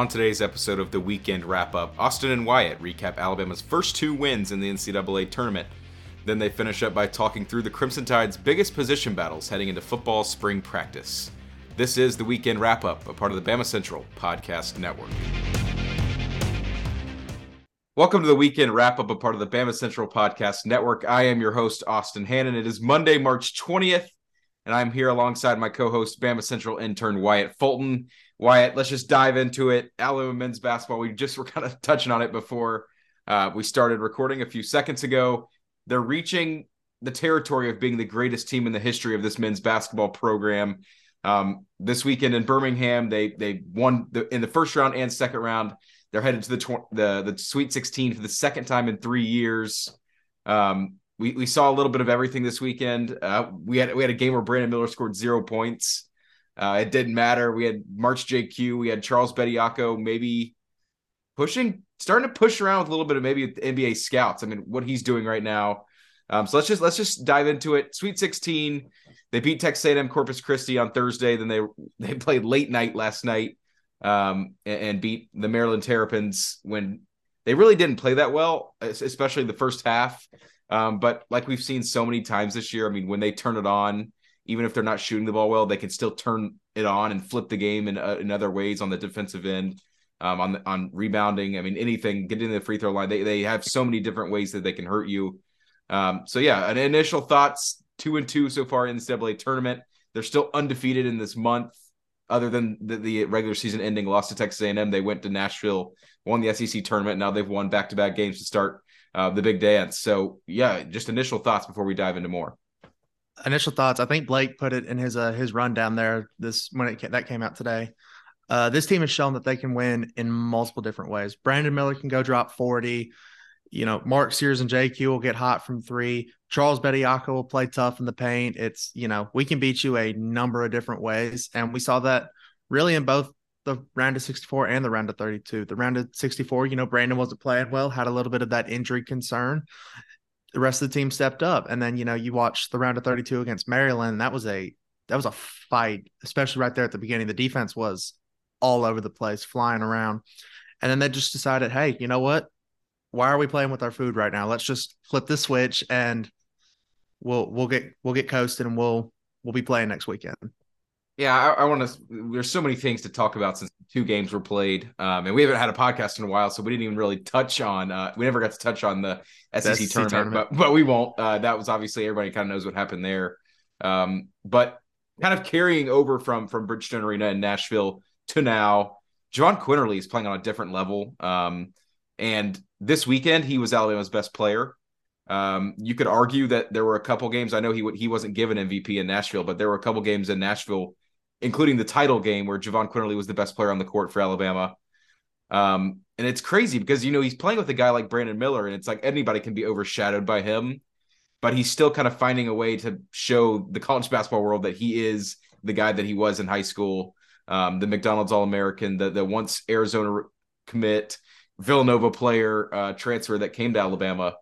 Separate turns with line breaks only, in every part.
On today's episode of the Weekend Wrap Up, Austin and Wyatt recap Alabama's first two wins in the NCAA tournament. Then they finish up by talking through the Crimson Tide's biggest position battles heading into football spring practice. This is the Weekend Wrap Up, a part of the Bama Central Podcast Network. Welcome to the Weekend Wrap Up, a part of the Bama Central Podcast Network. I am your host, Austin Hannon. It is Monday, March 20th, and I'm here alongside my co host, Bama Central intern Wyatt Fulton. Wyatt, let's just dive into it. Alabama men's basketball. We just were kind of touching on it before uh, we started recording a few seconds ago. They're reaching the territory of being the greatest team in the history of this men's basketball program. Um, this weekend in Birmingham, they they won the, in the first round and second round. They're headed to the tw- the the Sweet 16 for the second time in three years. Um, we we saw a little bit of everything this weekend. Uh, we had we had a game where Brandon Miller scored zero points. Uh, it didn't matter. We had March JQ. We had Charles Bediako maybe pushing, starting to push around with a little bit of maybe NBA scouts. I mean, what he's doing right now. Um, so let's just let's just dive into it. Sweet 16. They beat Texas A&M Corpus Christi on Thursday. Then they they played late night last night um, and, and beat the Maryland Terrapins when they really didn't play that well, especially the first half. Um, but like we've seen so many times this year, I mean, when they turn it on, even if they're not shooting the ball well, they can still turn it on and flip the game in, uh, in other ways on the defensive end, um, on on rebounding. I mean, anything, getting the free throw line. They they have so many different ways that they can hurt you. Um, so yeah, an initial thoughts: two and two so far in the NCAA tournament. They're still undefeated in this month, other than the, the regular season ending loss to Texas A&M. They went to Nashville, won the SEC tournament. Now they've won back to back games to start uh, the big dance. So yeah, just initial thoughts before we dive into more
initial thoughts. I think Blake put it in his uh, his rundown there. This when it that came out today. Uh, this team has shown that they can win in multiple different ways. Brandon Miller can go drop forty. You know, Mark Sears and JQ will get hot from three. Charles Bediako will play tough in the paint. It's you know we can beat you a number of different ways, and we saw that really in both the round of 64 and the round of 32. The round of 64, you know, Brandon wasn't playing well, had a little bit of that injury concern the rest of the team stepped up. And then, you know, you watch the round of 32 against Maryland. That was a that was a fight, especially right there at the beginning. The defense was all over the place, flying around. And then they just decided, hey, you know what? Why are we playing with our food right now? Let's just flip the switch and we'll we'll get we'll get coasted and we'll we'll be playing next weekend.
Yeah, I, I want to. There's so many things to talk about since two games were played, um, and we haven't had a podcast in a while, so we didn't even really touch on. Uh, we never got to touch on the SEC, SEC tournament, tournament, but but we won't. Uh, that was obviously everybody kind of knows what happened there. Um, but kind of carrying over from from Bridgestone Arena in Nashville to now, John Quinerly is playing on a different level. Um, and this weekend he was Alabama's best player. Um, you could argue that there were a couple games. I know he he wasn't given MVP in Nashville, but there were a couple games in Nashville including the title game where Jahvon Quinerly was the best player on the court for Alabama. Um, and it's crazy because you know he's playing with a guy like Brandon Miller, and it's like anybody can be overshadowed by him, but he's still kind of finding a way to show the college basketball world that he is the guy that he was in high school, um, the McDonald's All American, the the once Arizona commit, Villanova player uh, transfer that came to Alabama,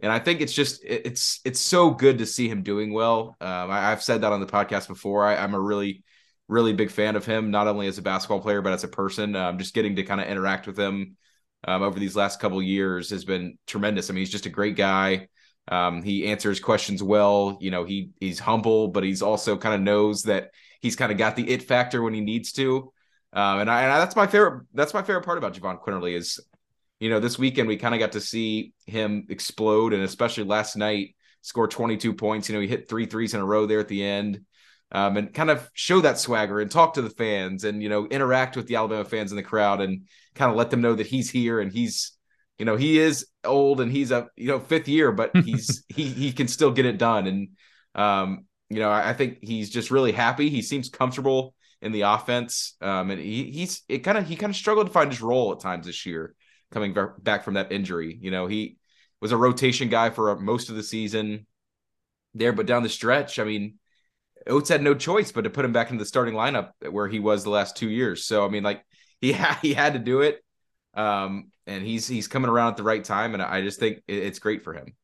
and I think it's just it's it's so good to see him doing well. Um, I, have said that on the podcast before. I, I'm a really really big fan of him, not only as a basketball player but as a person. Um, just getting to kind of interact with him um, over these last couple years has been tremendous. I mean, he's just a great guy. Um, he answers questions well. You know, he he's humble, but he's also kind of knows that he's kind of got the it factor when he needs to. Um, and, I, and I, that's my favorite. That's my favorite part about Jahvon Quinerly is, you know, this weekend we kind of got to see him explode, and especially last night score 22 points. You know, he hit three threes in a row there at the end um, and kind of show that swagger and talk to the fans and you know interact with the Alabama fans in the crowd and kind of let them know that he's here and he's you know he is old and he's a you know fifth year but he's he he can still get it done. And um you know I, I think he's just really happy. He seems comfortable in the offense um and he he's it kind of he kind of struggled to find his role at times this year coming back from that injury. You know he was a rotation guy for most of the season there but down the stretch I mean Oats had no choice but to put him back into the starting lineup where he was the last two years. So I mean, like he had, he had to do it, um, and he's he's coming around at the right time, and I just think it's great for him.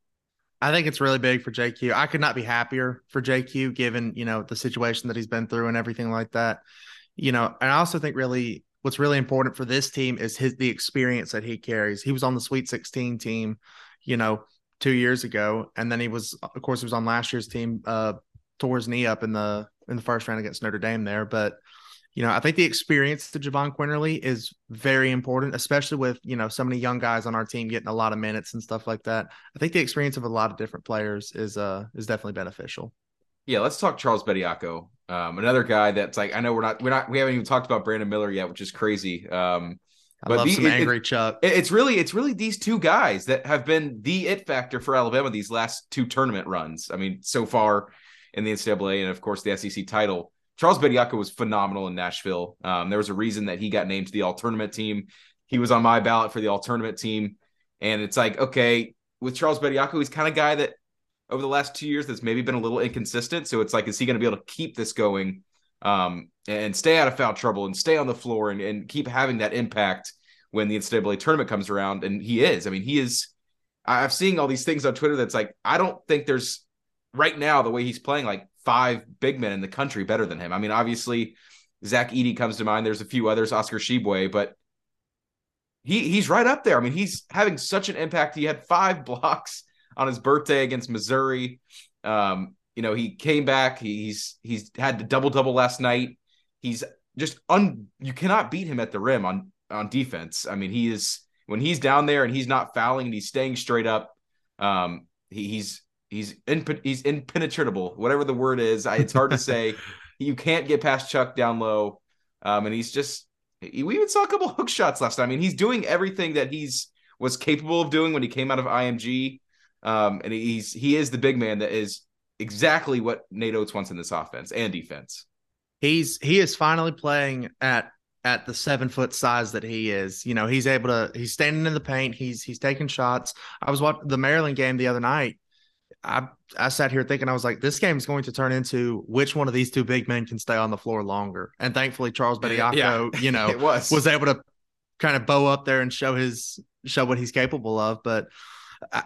I think it's really big for JQ. I could not be happier for JQ given you know the situation that he's been through and everything like that. You know, and I also think really what's really important for this team is his the experience that he carries. He was on the Sweet 16 team, you know, two years ago, and then he was, of course, he was on last year's team. Uh, tore his knee up in the in the first round against Notre Dame there, but you know, I think the experience to Jahvon Quinerly is very important, especially with, you know, so many young guys on our team getting a lot of minutes and stuff like that. I think the experience of a lot of different players is uh is definitely beneficial.
Yeah, let's talk Charles Bediako. Um, another guy that's like I know we're not we're not we haven't even talked about Brandon Miller yet, which is crazy. Um
I but love some angry it, Chuck.
It, it's really it's really these two guys that have been the it factor for Alabama these last two tournament runs. I mean, so far in the NCAA and of course the SEC title. Charles Bediako was phenomenal in Nashville. Um, there was a reason that he got named to the all tournament team. He was on my ballot for the all tournament team. And it's like, okay, with Charles Bediako, he's kind of guy that over the last two years that's maybe been a little inconsistent. So it's like, is he going to be able to keep this going um, and stay out of foul trouble and stay on the floor and, and keep having that impact when the NCAA tournament comes around? And he is. I mean, he is. I've seen all these things on Twitter that's like, I don't think there's right now the way he's playing, like five big men in the country better than him. I mean, obviously, Zach Edey comes to mind. There's a few others, Oscar Tshiebwe, but he he's right up there. I mean, he's having such an impact. He had five blocks on his birthday against Missouri. Um, you know, he came back. He's he's had the double double last night. He's just un. You cannot beat him at the rim on on defense. I mean, he is when he's down there and he's not fouling and he's staying straight up. Um, he, he's he's in, he's impenetrable, whatever the word is. I, it's hard to say. You can't get past Chuck down low, um, and he's just. we even saw a couple hook shots last time. I mean, he's doing everything that he's was capable of doing when he came out of IMG, um, and he's he is the big man that is exactly what Nate Oats wants in this offense and defense.
He's he is finally playing at at the seven foot size that he is. You know, he's able to he's standing in the paint, he's he's taking shots. I was watching the Maryland game the other night I I sat here thinking I was like, this game is going to turn into which one of these two big men can stay on the floor longer. And thankfully, Charles Bediako, yeah, you know, was. was able to kind of bow up there and show his show what he's capable of. But I,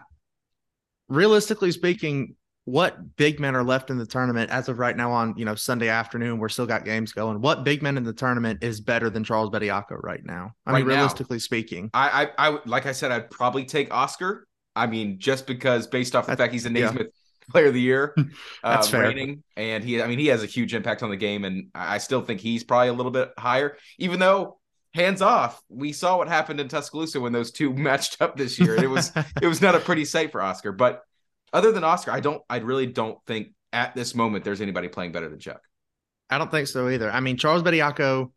realistically speaking, what big men are left in the tournament as of right now on you know Sunday afternoon? We're still got games going. What big men in the tournament is better than Charles Bediako right now? I right mean, realistically now, speaking,
I, I I like I said, I'd probably take Oscar I mean, just because based off the fact he's a Naismith yeah. Player of the Year,
that's uh.
Reigning, and he, I mean, he has a huge impact on the game, and I still think he's probably a little bit higher, even though hands off. We saw what happened in Tuscaloosa when those two matched up this year. And it was it was not a pretty sight for Oscar. But other than Oscar, I don't I really don't think at this moment there's anybody playing better than Chuck.
I don't think so either. I mean, Charles Bediako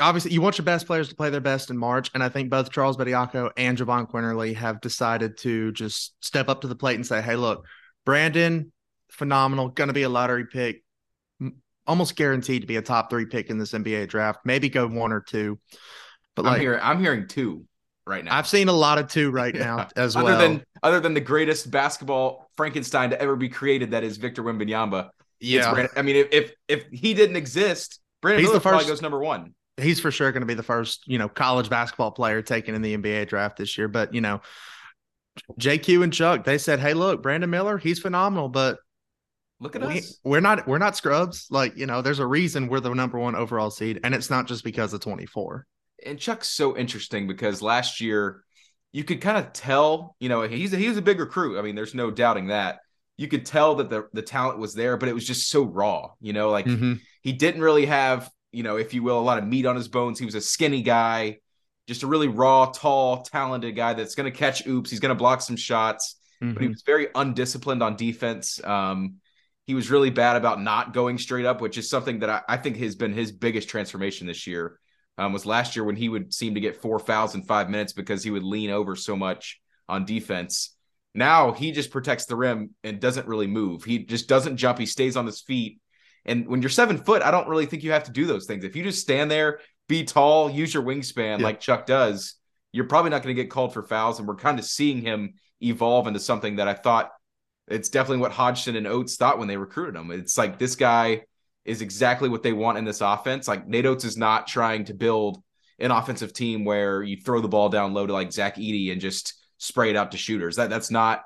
obviously you want your best players to play their best in March, and I think both Charles Bediako and Jahvon Quinerly have decided to just step up to the plate and say, "Hey, look, Brandon, phenomenal, going to be a lottery pick, almost guaranteed to be a top three pick in this NBA draft. Maybe go one or two,
but I'm like hearing, I'm hearing two right now.
I've seen a lot of two right now yeah. as
other
well.
than other than the greatest basketball Frankenstein to ever be created, that is Victor Wembanyama. Yeah, I mean, if, if if he didn't exist, Brandon He's Miller the first, probably goes number one
he's for sure going to be the first, you know, college basketball player taken in the NBA draft this year. But, you know, JQ and Chuck, they said, Hey, look, Brandon Miller, he's phenomenal, but
look at
we,
us.
We're not we're not scrubs. Like, you know, there's a reason we're the number one overall seed, and it's not just because of 24.
And Chuck's so interesting because last year you could kind of tell, you know, he's a, he's a big recruit. I mean, there's no doubting that. You could tell that the the talent was there, but it was just so raw, you know, like mm-hmm. he didn't really have you know, if you will, a lot of meat on his bones. He was a skinny guy, just a really raw, tall, talented guy that's going to catch oops. He's going to block some shots, mm-hmm. but he mm-hmm. was very undisciplined on defense. Um, he was really bad about not going straight up, which is something that I, I think has been his biggest transformation this year. Um, was last year when he would seem to get four fouls in five minutes because he would lean over so much on defense. Now he just protects the rim and doesn't really move. He just doesn't jump. He stays on his feet and when you're seven foot, I don't really think you have to do those things. If you just stand there, be tall, use your wingspan yeah. like Chuck does, you're probably not going to get called for fouls. And we're kind of seeing him evolve into something that I thought it's definitely what Hodgson and Oats thought when they recruited him. It's like this guy is exactly what they want in this offense. Like Nate Oats is not trying to build an offensive team where you throw the ball down low to like Zach Edey and just spray it out to shooters. That that's not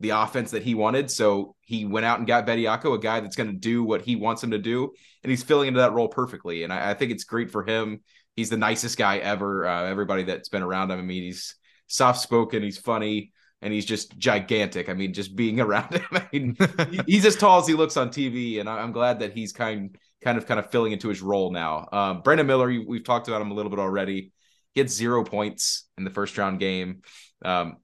the offense that he wanted. So he went out and got Bediako, a guy that's going to do what he wants him to do, and he's filling into that role perfectly. And I, I think it's great for him. He's the nicest guy ever. Uh, everybody that's been around him, I mean, he's soft spoken, he's funny, and he's just gigantic. I mean, just being around him, I mean, he's as tall as he looks on TV, and I'm glad that he's kind kind of kind of filling into his role now. Um, Brandon Miller, we've talked about him a little bit already. He had zero points in the first round game. Um,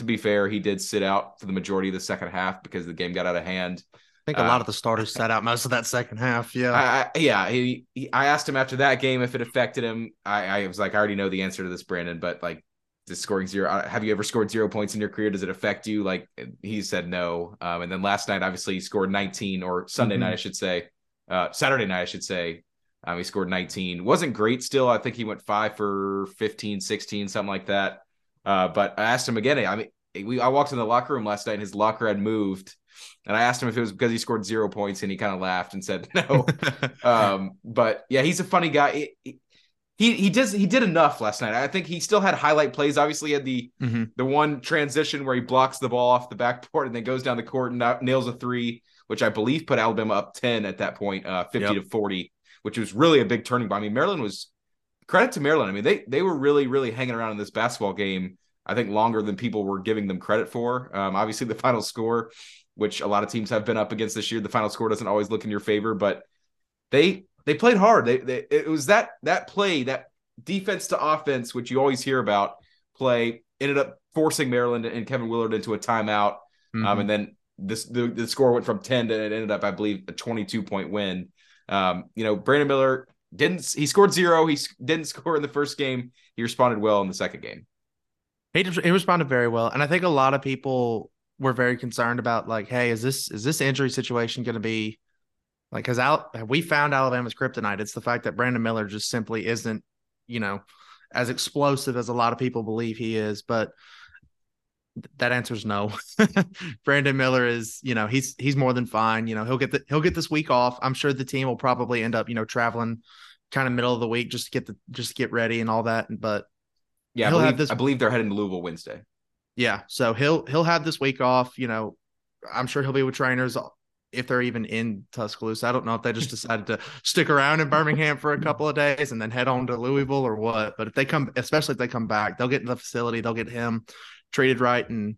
to be fair, he did sit out for the majority of the second half because the game got out of hand.
I think a uh, lot of the starters sat out most of that second half. Yeah,
I, I, yeah. He, he, I asked him after that game if it affected him. I, I was like, I already know the answer to this, Brandon, but like, just scoring zero. Uh, have you ever scored zero points in your career? Does it affect you? Like he said, no. Um, and then last night, obviously, he scored 19, or Sunday mm-hmm. night, I should say, uh, Saturday night, I should say. Um, he scored 19. Wasn't great still. I think he went five for 15, 16, something like that. Uh, but I asked him again. I mean, we I walked in the locker room last night and his locker had moved. And I asked him if it was because he scored zero points and he kind of laughed and said no. um, but yeah, he's a funny guy. He, he he does he did enough last night. I think he still had highlight plays. Obviously, he had the mm-hmm. the one transition where he blocks the ball off the backboard and then goes down the court and nails a three, which I believe put Alabama up ten at that point, uh, fifty yep. to forty, which was really a big turning point. I mean, Maryland was credit to Maryland. I mean, they they were really really hanging around in this basketball game I think longer than people were giving them credit for. Um, obviously, the final score, which a lot of teams have been up against this year, the final score doesn't always look in your favor, but they they played hard. They, they it was that that play that defense to offense, which you always hear about, play ended up forcing Maryland and Kevin Willard into a timeout, um, mm-hmm. um, and then this the, the score went from ten to it ended up, I believe, a twenty two point win. Um, you know, Brandon Miller didn't he scored zero. He didn't score in the first game. He responded well in the second game.
He he responded very well, and I think a lot of people were very concerned about like, hey, is this is this injury situation going to be like? Because Al- we found Alabama's kryptonite. It's the fact that Brandon Miller just simply isn't, you know, as explosive as a lot of people believe he is. But that answer is no. Brandon Miller is, you know, he's he's more than fine. You know, he'll get the he'll get this week off. I'm sure the team will probably end up, you know, traveling kind of middle of the week just to get the just to get ready and all that. But
yeah, I believe, this, I believe they're heading to Louisville Wednesday.
Yeah, so he'll he'll have this week off. You know, I'm sure he'll be with trainers if they're even in Tuscaloosa. I don't know if they just decided to stick around in Birmingham for a couple of days and then head on to Louisville or what. But if they come, especially if they come back, they'll get in the facility, they'll get him treated right, and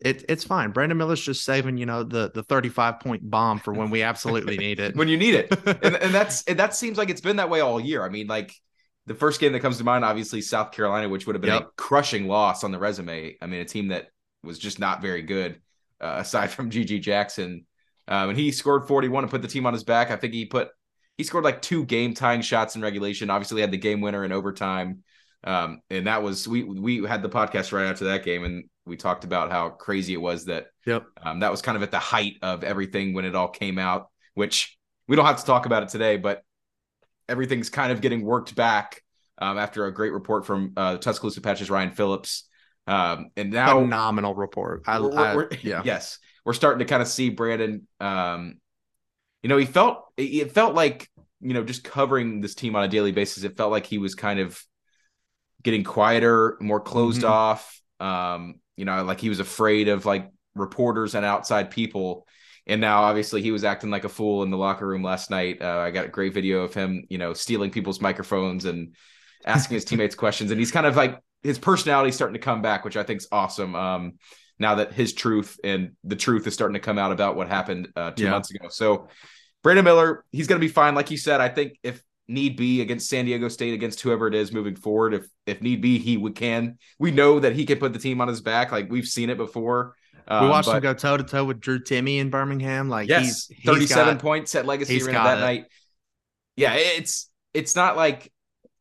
it, it's fine. Brandon Miller's just saving, you know, the the 35 point bomb for when we absolutely need it.
when you need it, and, and that's and that seems like it's been that way all year. I mean, like the first game that comes to mind, obviously South Carolina, which would have been yep. a crushing loss on the resume. I mean, a team that was just not very good, uh, aside from GG Jackson. Um, and he scored 41 and put the team on his back. I think he put he scored like two game tying shots in regulation. Obviously, had the game winner in overtime. Um, and that was we we had the podcast right after that game, and we talked about how crazy it was that
yep
um, that was kind of at the height of everything when it all came out. Which we don't have to talk about it today, but everything's kind of getting worked back um, after a great report from uh, Tuscaloosa Patches Ryan Phillips. Um, and now
phenomenal report. I,
we're, I, we're, yeah, yes, we're starting to kind of see Brandon. Um, you know, he felt it felt like you know just covering this team on a daily basis. It felt like he was kind of getting quieter, more closed mm-hmm. off. Um, you know, like he was afraid of like reporters and outside people. And now, obviously, he was acting like a fool in the locker room last night. Uh, I got a great video of him, you know, stealing people's microphones and asking his teammates questions. And he's kind of like his personality starting to come back, which I think is awesome. Um, now that his truth and the truth is starting to come out about what happened uh, two yeah. months ago. So, Brandon Miller, he's going to be fine. Like you said, I think if need be against San Diego State, against whoever it is moving forward, if if need be, he would can. We know that he can put the team on his back. Like we've seen it before.
Um, we watched but, him go toe to toe with Drew Timme in Birmingham. Like
yes, he's, 37 got, points at Legacy Arena that it. night. Yeah, it's it's not like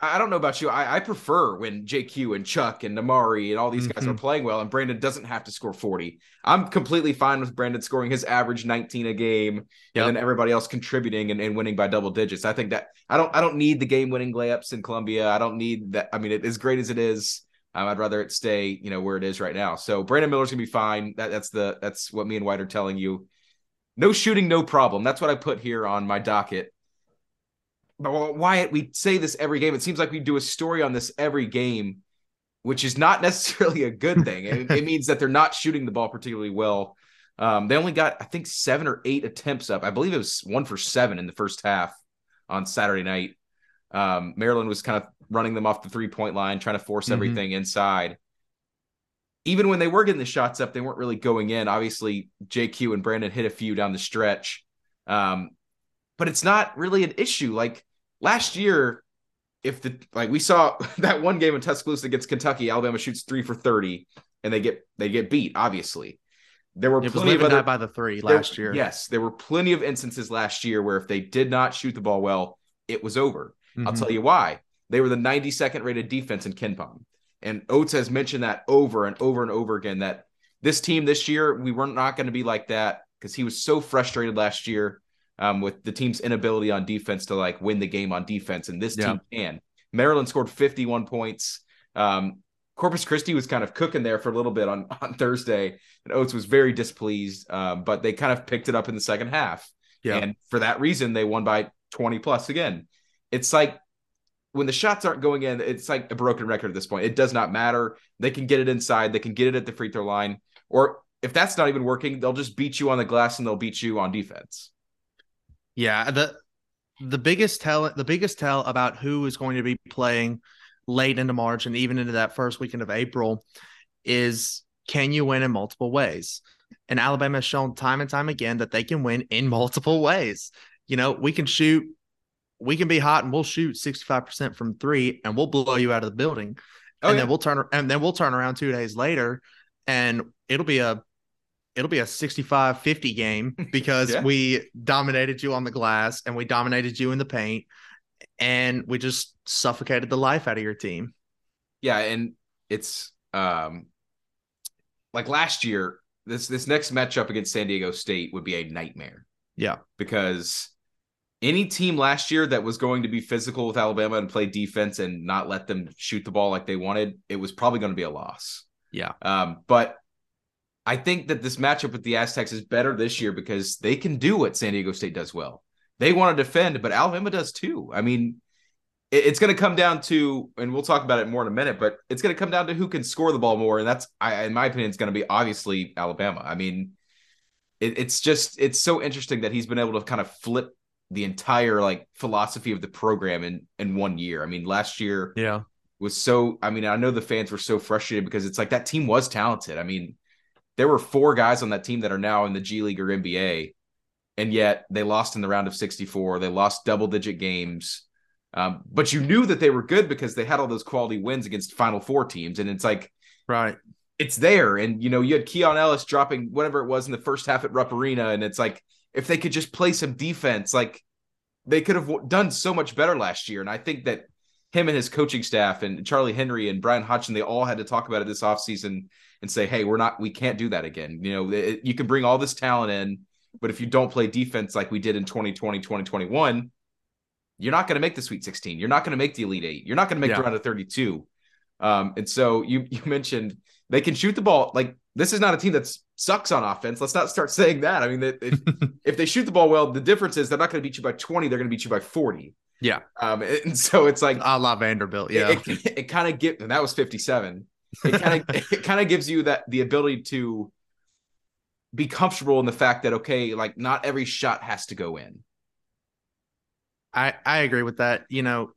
I don't know about you. I, I prefer when JQ and Chuck and Nimari and all these guys mm-hmm. are playing well, and Brandon doesn't have to score 40. I'm completely fine with Brandon scoring his average 19 a game yep. and then everybody else contributing and, and, winning by double digits. I think that I don't I don't need the game winning layups in Columbia. I don't need that. I mean, it, as great as it is, um, I'd rather it stay, you know, where it is right now. So Brandon Miller's gonna be fine. That, that's the that's what me and Wyatt are telling you. No shooting, no problem. That's what I put here on my docket. But Wyatt, we say this every game. It seems like we do a story on this every game. which is not necessarily a good thing. it, it, means that they're not shooting the ball particularly well. Um, they only got, I think, seven or eight attempts up. I believe it was one for seven in the first half on Saturday night. Um, Maryland was kind of running them off the three point line, trying to force mm-hmm. everything inside. Even when they were getting the shots up, they weren't really going in. Obviously, JQ and Brandon hit a few down the stretch. Um, but it's not really an issue. Like last year, if the like we saw that one game in Tuscaloosa against Kentucky, Alabama shoots three for 30 and they get they get beat, obviously. There were
it plenty of other, by the three last
there,
year.
Yes, there were plenty of instances last year where if they did not shoot the ball well, it was over. Mm-hmm. I'll tell you why. They were the 92nd rated defense in KenPom. And Oats has mentioned that over and over and over again that this team this year, we were not going to be like that because he was so frustrated last year um, with the team's inability on defense to like win the game on defense. And this yeah. team can. Maryland scored 51 points. Um, Corpus Christi was kind of cooking there for a little bit on, on Thursday, and Oats was very displeased. Um, but they kind of picked it up in the second half. Yeah. And for that reason, they won by 20 plus again. It's like when the shots aren't going in, it's like a broken record at this point. It does not matter. They can get it inside, they can get it at the free throw line. Or if that's not even working, they'll just beat you on the glass and they'll beat you on defense.
Yeah. The the biggest tell the biggest tell about who is going to be playing late into March and even into that first weekend of April is can you win in multiple ways? And Alabama has shown time and time again that they can win in multiple ways. You know, we can shoot, we can be hot and we'll shoot 65% from three and we'll blow you out of the building. Oh, and yeah. then we'll turn and then we'll turn around two days later and it'll be a it'll be a 65 50 game because yeah. we dominated you on the glass and we dominated you in the paint and we just suffocated the life out of your team.
Yeah, and it's um like last year, this this next matchup against San Diego State would be a nightmare.
Yeah.
Because any team last year that was going to be physical with Alabama and play defense and not let them shoot the ball like they wanted, it was probably going to be a loss.
Yeah.
Um, but I think that this matchup with the Aztecs is better this year because they can do what San Diego State does well. They want to defend, but Alabama does too. I mean, it's going to come down to, and we'll talk about it more in a minute, but it's going to come down to who can score the ball more, and that's, I, in my opinion, it's going to be obviously Alabama. I mean, it, it's just it's so interesting that he's been able to kind of flip the entire like philosophy of the program in in one year. I mean, last year,
yeah,
was so. I mean, I know the fans were so frustrated because it's like that team was talented. I mean, there were four guys on that team that are now in the G League or NBA, and yet they lost in the round of 64. They lost double digit games. Um, but you knew that they were good because they had all those quality wins against Final Four teams. And it's like,
right,
it's there. And, you know, you had Keon Ellis dropping whatever it was in the first half at Rupp Arena. And it's like, if they could just play some defense, like they could have done so much better last year. And I think that him and his coaching staff and Charlie Henry and Bryan Hodgson, they all had to talk about it this offseason and say, hey, we're not, we can't do that again. You know, it, you can bring all this talent in, but if you don't play defense like we did in 2020, 2021, you're not going to make the Sweet 16. You're not going to make the Elite Eight. You're not going to make yeah. the round of 32. Um, and so you you mentioned they can shoot the ball. Like this is not a team that sucks on offense. Let's not start saying that. I mean, if, if they shoot the ball well, the difference is they're not going to beat you by 20. They're going to beat you by 40.
Yeah.
Um, and so it's like
a la Vanderbilt. Yeah.
It, it, it kind of get and that was 57. It kind of it kind of gives you that the ability to be comfortable in the fact that okay, like not every shot has to go in.
I I agree with that. You know,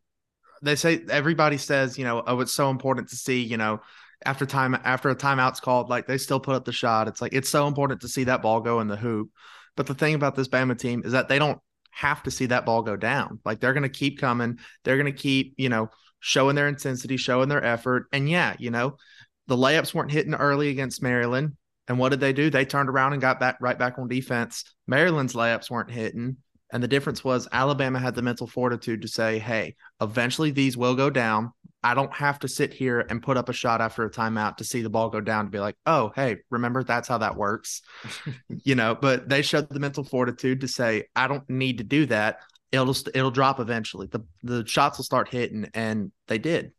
they say everybody says, you know, oh, it's so important to see, you know, after time after a timeout's called, like they still put up the shot. It's like it's so important to see that ball go in the hoop. But the thing about this Bama team is that they don't have to see that ball go down. Like they're going to keep coming. They're going to keep, you know, showing their intensity, showing their effort. And yeah, you know, the layups weren't hitting early against Maryland. And what did they do? They turned around and got back right back on defense. Maryland's layups weren't hitting. And the difference was Alabama had the mental fortitude to say, hey, eventually these will go down. I don't have to sit here and put up a shot after a timeout to see the ball go down to be like, oh, hey, remember that's how that works. you know, but they showed the mental fortitude to say, I don't need to do that. It'll it'll drop eventually. The the shots will start hitting, and they did.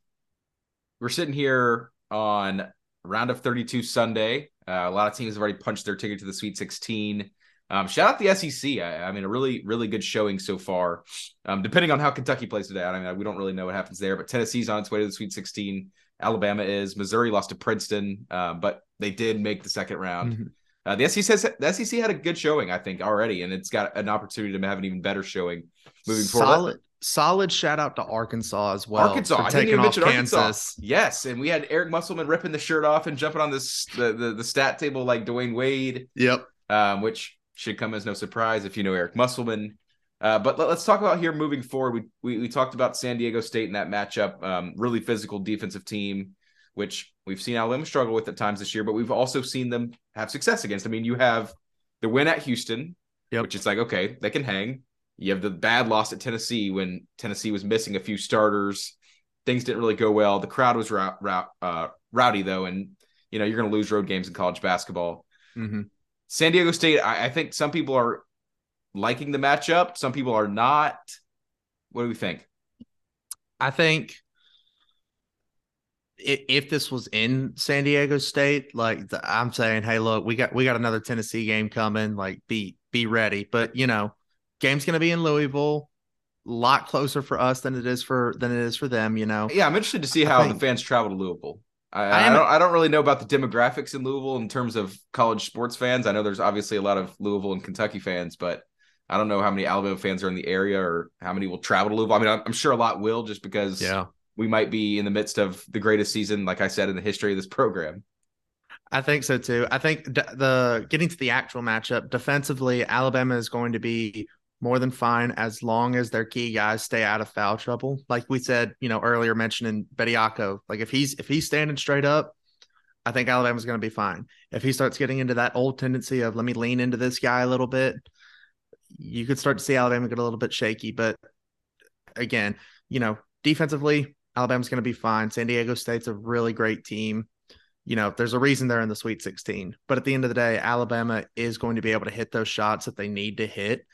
We're sitting here on round of 32 Sunday. Uh, a lot of teams have already punched their ticket to the Sweet 16. Um, shout out the SEC. I, I, mean, a really, really good showing so far. Um, depending on how Kentucky plays today, I mean, we don't really know what happens there, but Tennessee's on its way to the Sweet 16. Alabama is. Missouri lost to Princeton, uh, but they did make the second round. Mm-hmm. Uh, the SEC has, the SEC had a good showing, I think, already, and it's got an opportunity to have an even better showing moving
solid,
forward.
Solid solid shout out to Arkansas as well.
Arkansas, I didn't even mention Kansas. Arkansas. Yes, and we had Eric Musselman ripping the shirt off and jumping on this the the, the stat table like Dwyane Wade.
Yep.
Um, which should come as no surprise if you know Eric Musselman. Uh, but let, us talk about here moving forward. We, we, we talked about San Diego State in that matchup, um, really physical defensive team, which we've seen Alabama struggle with at times this year, but we've also seen them have success against. I mean, you have the win at Houston, yep. which is like okay, they can hang. You have the bad loss at Tennessee when Tennessee was missing a few starters. Things didn't really go well. The crowd was uh, rowdy though, and you know you're going to lose road games in college basketball.
Mm-hmm.
San Diego State, I, I think some people are liking the matchup. Some people are not. What do we think?
I think if this was in San Diego State, like I'm saying, hey, look, we got we got another Tennessee game coming. Like, be be ready. But you know, game's gonna be in Louisville, a lot closer for us than it is for than it is for them. You know.
Yeah, I'm interested to see how think, the fans travel to Louisville. I, I, I, don't I don't really know about the demographics in Louisville in terms of college sports fans. I know there's obviously a lot of Louisville and Kentucky fans, but I don't know how many Alabama fans are in the area or how many will travel to Louisville. I mean, I'm, I'm sure a lot will just because
yeah.
We might be in the midst of the greatest season, like I said, in the history of this program.
I think so too. I think the getting to the actual matchup defensively, Alabama is going to be more than fine as long as their key guys stay out of foul trouble. Like we said, you know, earlier mentioning Bediako. Like if he's if he's standing straight up, I think Alabama's going to be fine. If he starts getting into that old tendency of let me lean into this guy a little bit, you could start to see Alabama get a little bit shaky. But again, you know, defensively, Alabama's going to be fine. San Diego State's a really great team. You know, there's a reason they're in the Sweet 16. But at the end of the day, Alabama is going to be able to hit those shots that they need to hit.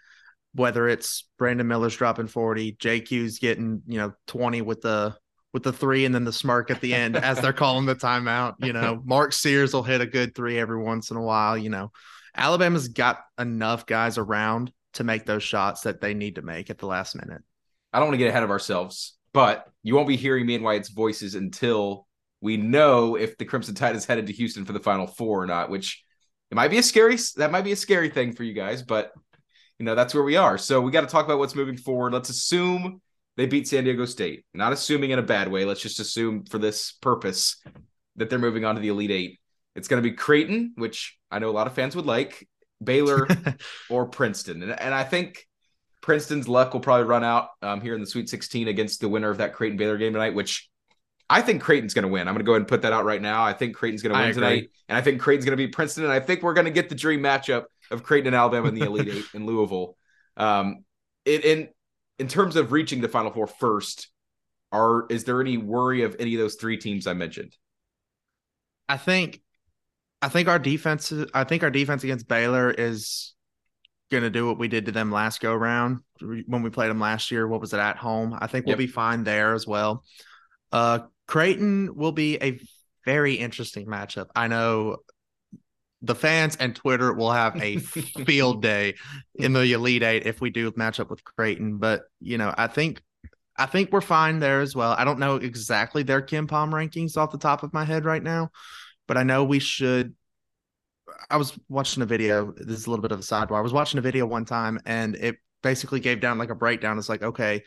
Whether it's Brandon Miller's dropping 40, JQ's getting, you know, 20 with the with the three and then the smirk at the end as they're calling the timeout. You know, Mark Sears will hit a good three every once in a while. You know, Alabama's got enough guys around to make those shots that they need to make at the last minute.
I don't want to get ahead of ourselves, but you won't be hearing me and Wyatt's voices until we know if the Crimson Tide is headed to Houston for the Final Four or not. Which it might be a scary that might be a scary thing for you guys, but you know that's where we are. So we got to talk about what's moving forward. Let's assume they beat San Diego State. Not assuming in a bad way. Let's just assume for this purpose that they're moving on to the Elite Eight. It's going to be Creighton, which I know a lot of fans would like, Baylor or Princeton. And, and I think Princeton's luck will probably run out um, here in the Sweet 16 against the winner of that Creighton Baylor game tonight, which I think Creighton's going to win. I'm going to go ahead and put that out right now. I think Creighton's going to win tonight. And I think Creighton's going to beat Princeton. And I think we're going to get the dream matchup of Creighton and Alabama in the Elite Eight in Louisville. Um, it, in, in terms of reaching the Final Four first, are is there any worry of any of those three teams I mentioned?
I think I think our defense I think our defense against Baylor is going to do what we did to them last go round when we played them last year. What was it at home? I think we'll be fine there as well. Uh, Creighton will be a very interesting matchup. I know the fans and Twitter will have a field day in the Elite Eight if we do match up with Creighton. But you know, I think I think we're fine there as well. I don't know exactly their KenPom rankings off the top of my head right now, but I know we should. I was watching a video. This is a little bit of a sidebar. I was watching a video one time, and it basically gave down like a breakdown. It's like, okay,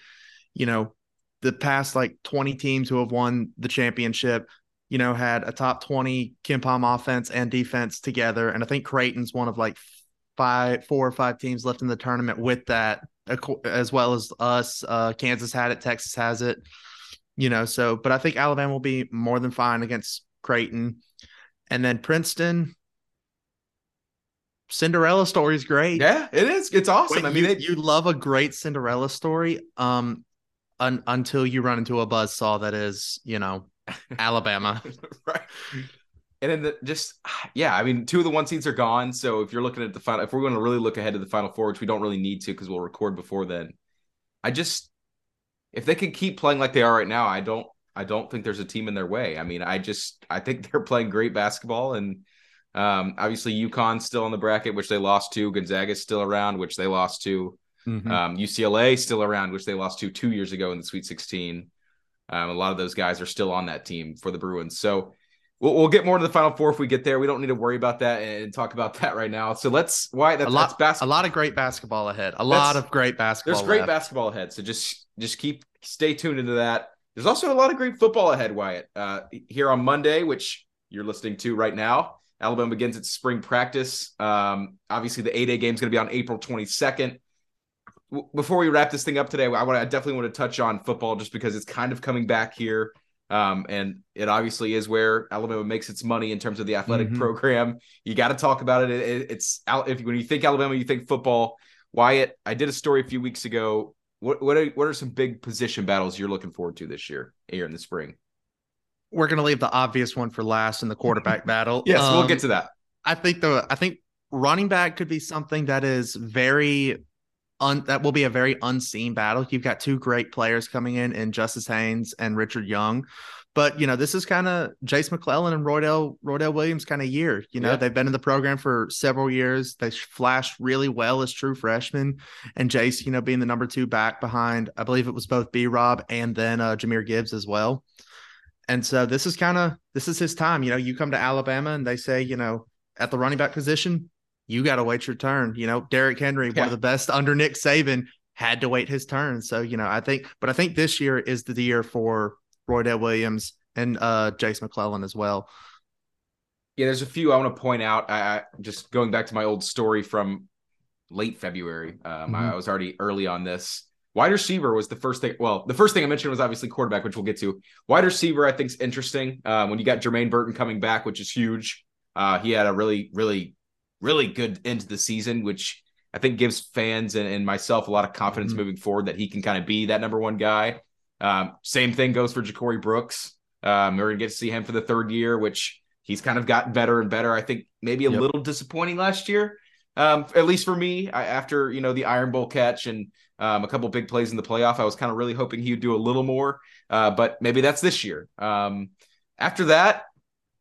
you know, the past like 20 teams who have won the championship, you know, had a top 20 KenPom offense and defense together. And I think Creighton's one of like five, four or five teams left in the tournament with that, as well as us. Uh, Kansas had it, Texas has it, you know. So, but I think Alabama will be more than fine against Creighton. And then Princeton, Cinderella story is great.
Yeah, it is. It's awesome. Wait, I mean,
you,
it,
you love a great Cinderella story, um, un, until you run into a buzz saw that is, you know, Alabama.
right. And then the, just yeah, I mean, two of the one seeds are gone. So if you're looking at the final, if we're going to really look ahead to the final four, which we don't really need to because we'll record before then, I just if they can keep playing like they are right now, I don't I don't think there's a team in their way. I mean, I just I think they're playing great basketball, and um, obviously UConn's still in the bracket, which they lost to. Gonzaga's still around, which they lost to. Mm-hmm. Um, UCLA still around, which they lost to two years ago in the Sweet 16. Um, a lot of those guys are still on that team for the Bruins. So we'll, we'll get more to the Final Four if we get there. We don't need to worry about that and talk about that right now. So let's why that's
a lot,
that's basketball.
A lot of great basketball ahead. A lot of great basketball.
There's great
left.
basketball ahead. So just just keep stay tuned into that. There's also a lot of great football ahead, Wyatt. Uh, here on Monday, which you're listening to right now, Alabama begins its spring practice. Um, obviously, the A Day game is going to be on April 22nd. W- before we wrap this thing up today, I, want I definitely want to touch on football just because it's kind of coming back here. Um, and it obviously is where Alabama makes its money in terms of the athletic mm-hmm. program. You got to talk about it. it, it it's out if when you think Alabama, you think football. Wyatt, I did a story a few weeks ago. What what are, what are some big position battles you're looking forward to this year here in the spring?
We're going to leave the obvious one for last in the quarterback battle.
yes, um, we'll get to that.
I think the I think running back could be something that is very un, that will be a very unseen battle. You've got two great players coming in in Justice Haynes and Richard Young. But you know, this is kind of Jase McClellan and Roydell Roydell Williams kind of year. You know, yeah. they've been in the program for several years. They flashed really well as true freshmen, and Jase, you know, being the number two back behind, I believe it was both B Rob and then uh, Jahmyr Gibbs as well. And so this is kind of this is his time. You know, you come to Alabama and they say, you know, at the running back position, you got to wait your turn. You know, Derrick Henry, yeah. one of the best under Nick Saban, had to wait his turn. So, you know, I think, but I think this year is the year for Roy Roydell Williams and uh Jase McClellan as well.
Yeah, there's a few I want to point out. I, I just going back to my old story from late February. Um, mm-hmm. I, I was already early on this. Wide receiver was the first thing. Well, the first thing I mentioned was obviously quarterback, which we'll get to. Wide receiver, I think, is interesting. Um, when you got Jermaine Burton coming back, which is huge. Uh, he had a really, really really good end to the season, which I think gives fans and, and myself a lot of confidence mm-hmm. moving forward that he can kind of be that number one guy. Um, same thing goes for Ja'Corey Brooks. Um, we're gonna get to see him for the third year, which he's kind of gotten better and better. I think maybe a yep. little disappointing last year, um, at least for me. I, after you know the Iron Bowl catch and um, a couple big plays in the playoff, I was kind of really hoping he would do a little more. Uh, but maybe that's this year. Um, after that,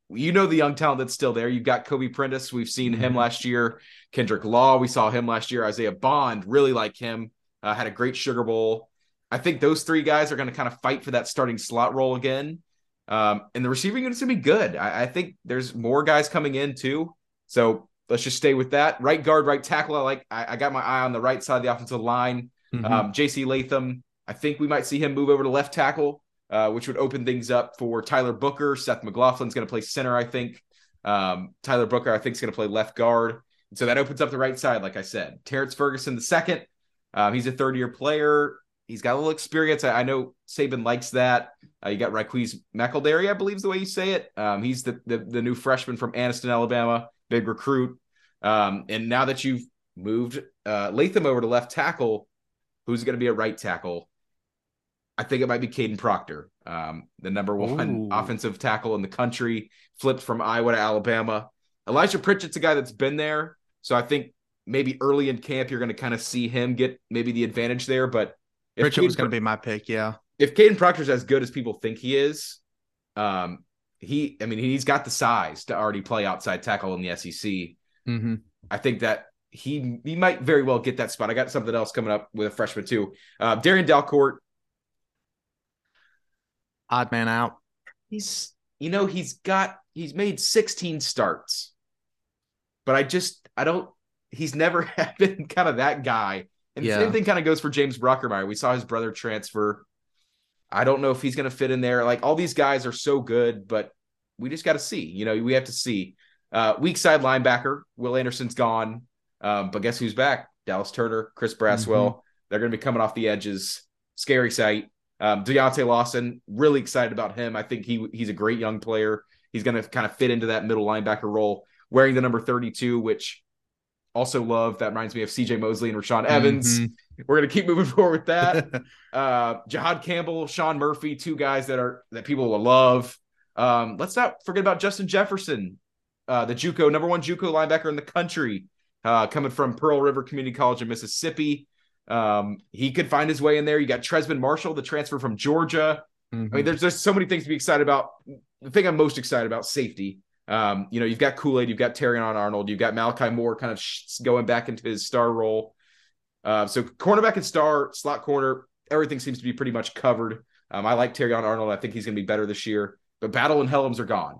you know the young talent that's still there. You've got Kobe Prentice. We've seen him mm-hmm. last year. Kendrick Law, we saw him last year. Isaiah Bond, really like him. Uh, had a great Sugar Bowl. I think those three guys are going to kind of fight for that starting slot role again. Um, and the receiving unit's going to be good. I, I, think there's more guys coming in too. So let's just stay with that. Right guard, right tackle. I like. I, I got my eye on the right side of the offensive line. Mm-hmm. Um, J.C. Latham. I think we might see him move over to left tackle. Uh, which would open things up for Tyler Booker. Seth McLaughlin's going to play center, I think. Um, Tyler Booker, I think, is going to play left guard. So that opens up the right side, like I said. Terrence Ferguson, the second. Um, he's a third year player. He's got a little experience. I, I know Saban likes that. Uh, you got Raquise McElderry, I believe is the way you say it. Um, he's the, the, the new freshman from Anniston, Alabama, big recruit. Um, and now that you've moved uh, Latham over to left tackle, who's going to be a right tackle? I think it might be Kadyn Proctor, um, the number one Ooh. offensive tackle in the country, flipped from Iowa to Alabama. Elijah Pritchett's a guy that's been there. So I think maybe early in camp, you're going to kind of see him get maybe the advantage there. But
Pritchett was going to be my pick. Yeah.
If Kadyn Proctor's as good as people think he is, um, he, I mean, he's got the size to already play outside tackle in the SEC.
Mm-hmm.
I think that he he might very well get that spot. I got something else coming up with a freshman too. Uh, Darrian Dalcourt
odd man out.
He's you know he's got he's made 16 starts, but I just I don't he's never been kind of that guy. And yeah. the same thing kind of goes for James Brockermeyer. We saw his brother transfer. I don't know if he's going to fit in there. Like all these guys are so good, but we just got to see. You know, we have to see. Uh, weak side linebacker Will Anderson's gone, um, but guess who's back? Dallas Turner, Chris Braswell. Mm-hmm. They're going to be coming off the edges. Scary sight. Um, Deontae Lawson, really excited about him. I think he he's a great young player. He's going to kind of fit into that middle linebacker role, wearing the number 32, which also love. That reminds me of CJ Mosley and Rashaan Evans. Mm-hmm. We're going to keep moving forward with that. uh, Jihaad Campbell, Shawn Murphy, two guys that are that people will love. Um, let's not forget about Justin Jefferson, uh, the JUCO number one JUCO linebacker in the country, uh, coming from Pearl River Community College in Mississippi. Um, he could find his way in there. You got Trezmen Marshall, the transfer from Georgia. Mm-hmm. I mean, mm-hmm. there's just so many things to be excited about. The thing I'm most excited about, safety. Um, you know, you've got Kool Aid, you've got Terrion Arnold, you've got Malachi Moore kind of sh- going back into his star role. Uh, so cornerback and star, slot corner, everything seems to be pretty much covered. Um, I like Terrion Arnold. I think he's going to be better this year. But Battle and Hellams are gone.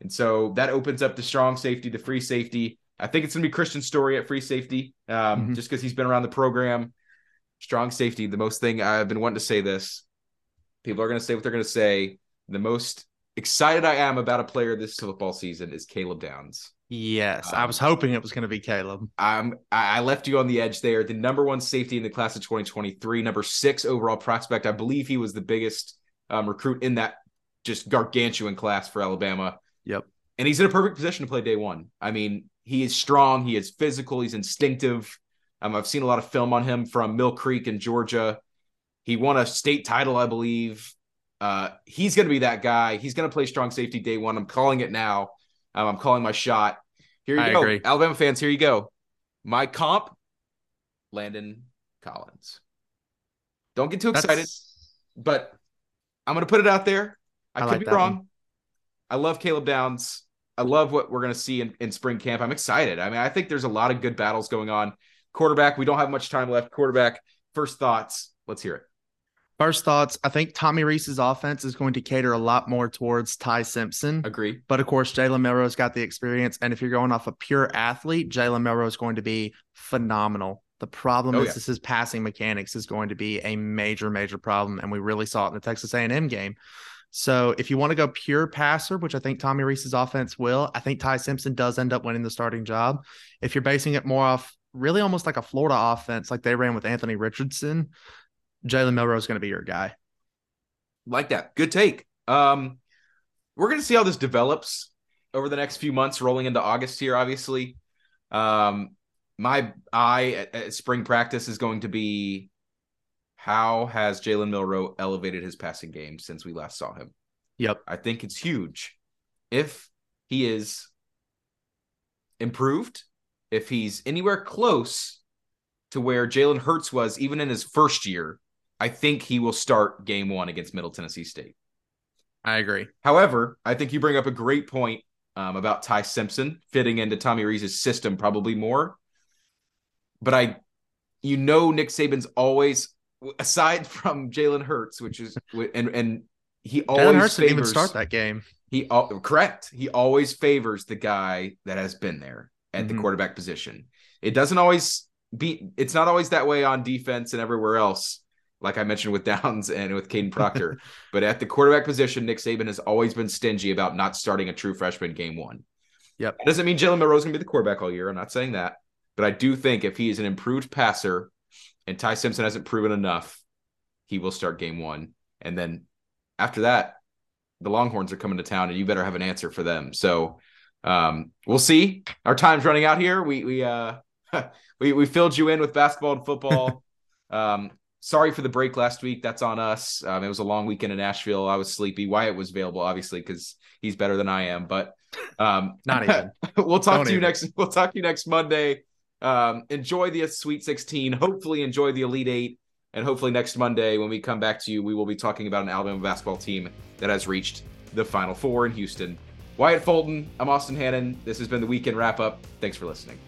And so that opens up the strong safety, the free safety. I think it's going to be Kristian Story at free safety, um, mm-hmm. just because he's been around the program. Strong safety, the most thing I've been wanting to say this. People are going to say what they're going to say. The most excited I am about a player this football season is Caleb Downs.
Yes, um, I was hoping it was going to be Caleb.
I'm I left you on the edge there. The number one safety in the class of 2023, number six overall prospect. I believe he was the biggest um, recruit in that just gargantuan class for Alabama.
Yep.
And he's in a perfect position to play day one. I mean, he is strong, he is physical, he's instinctive. Um, I've seen a lot of film on him from Mill Creek in Georgia. He won a state title, I believe. Uh, he's going to be that guy. He's going to play strong safety day one. I'm calling it now. Um, I'm calling my shot. Here you I go, agree. Alabama fans. Here you go. My comp, Landon Collins. Don't get too excited, That's... but I'm going to put it out there. I, I could like be wrong. One. I love Caleb Downs. I love what we're going to see in, in spring camp. I'm excited. I mean, I think there's a lot of good battles going on. Quarterback, we don't have much time left. Quarterback, first thoughts. Let's hear it.
First thoughts. I think Tommy Rees's offense is going to cater a lot more towards Ty Simpson.
Agree.
But of course, Jalen Milroe's got the experience. And if you're going off a pure athlete, Jalen Milroe is going to be phenomenal. The problem oh, is yeah. this is passing mechanics is going to be a major, major problem. And we really saw it in the Texas A&M game. So if you want to go pure passer, which I think Tommy Rees's offense will, I think Ty Simpson does end up winning the starting job. If you're basing it more off really almost like a Florida offense, like they ran with Anthony Richardson, Jalen Milroe is going to be your guy.
Like that. Good take. Um, we're going to see how this develops over the next few months, rolling into August here, obviously. Um, my eye at, at spring practice is going to be how has Jalen Milroe elevated his passing game since we last saw him?
Yep.
I think it's huge. If he is improved, if he's anywhere close to where Jalen Hurts was even in his first year, I think he will start game one against Middle Tennessee State.
I agree.
However, I think you bring up a great point um, about Ty Simpson fitting into Tommy Rees's system probably more. But I, you know, Nick Saban's always, aside from Jalen Hurts, which is and and he always Jalen Hurts favors,
didn't even start that game.
He correct. He always favors the guy that has been there at mm-hmm. the quarterback position. It doesn't always be. It's not always that way on defense and everywhere else like I mentioned with Downs and with Kadyn Proctor. but at the quarterback position, Nick Saban has always been stingy about not starting a true freshman game one.
Yep.
That doesn't mean Jalen Milroe's going to be the quarterback all year. I'm not saying that. But I do think if he is an improved passer and Ty Simpson hasn't proven enough, he will start game one. And then after that, the Longhorns are coming to town and you better have an answer for them. So um, we'll see. Our time's running out here. We we uh we we filled you in with basketball and football. um, sorry for the break last week. That's on us. Um, it was a long weekend in Nashville. I was sleepy. Wyatt was available, obviously, because he's better than I am. But um,
not even.
we'll talk Don't to you even. next. We'll talk to you next Monday. Um, enjoy the Sweet 16. Hopefully, enjoy the Elite Eight. And hopefully, next Monday, when we come back to you, we will be talking about an Alabama basketball team that has reached the Final Four in Houston. Wyatt Fulton, I'm Austin Hannon. This has been the weekend wrap up. Thanks for listening.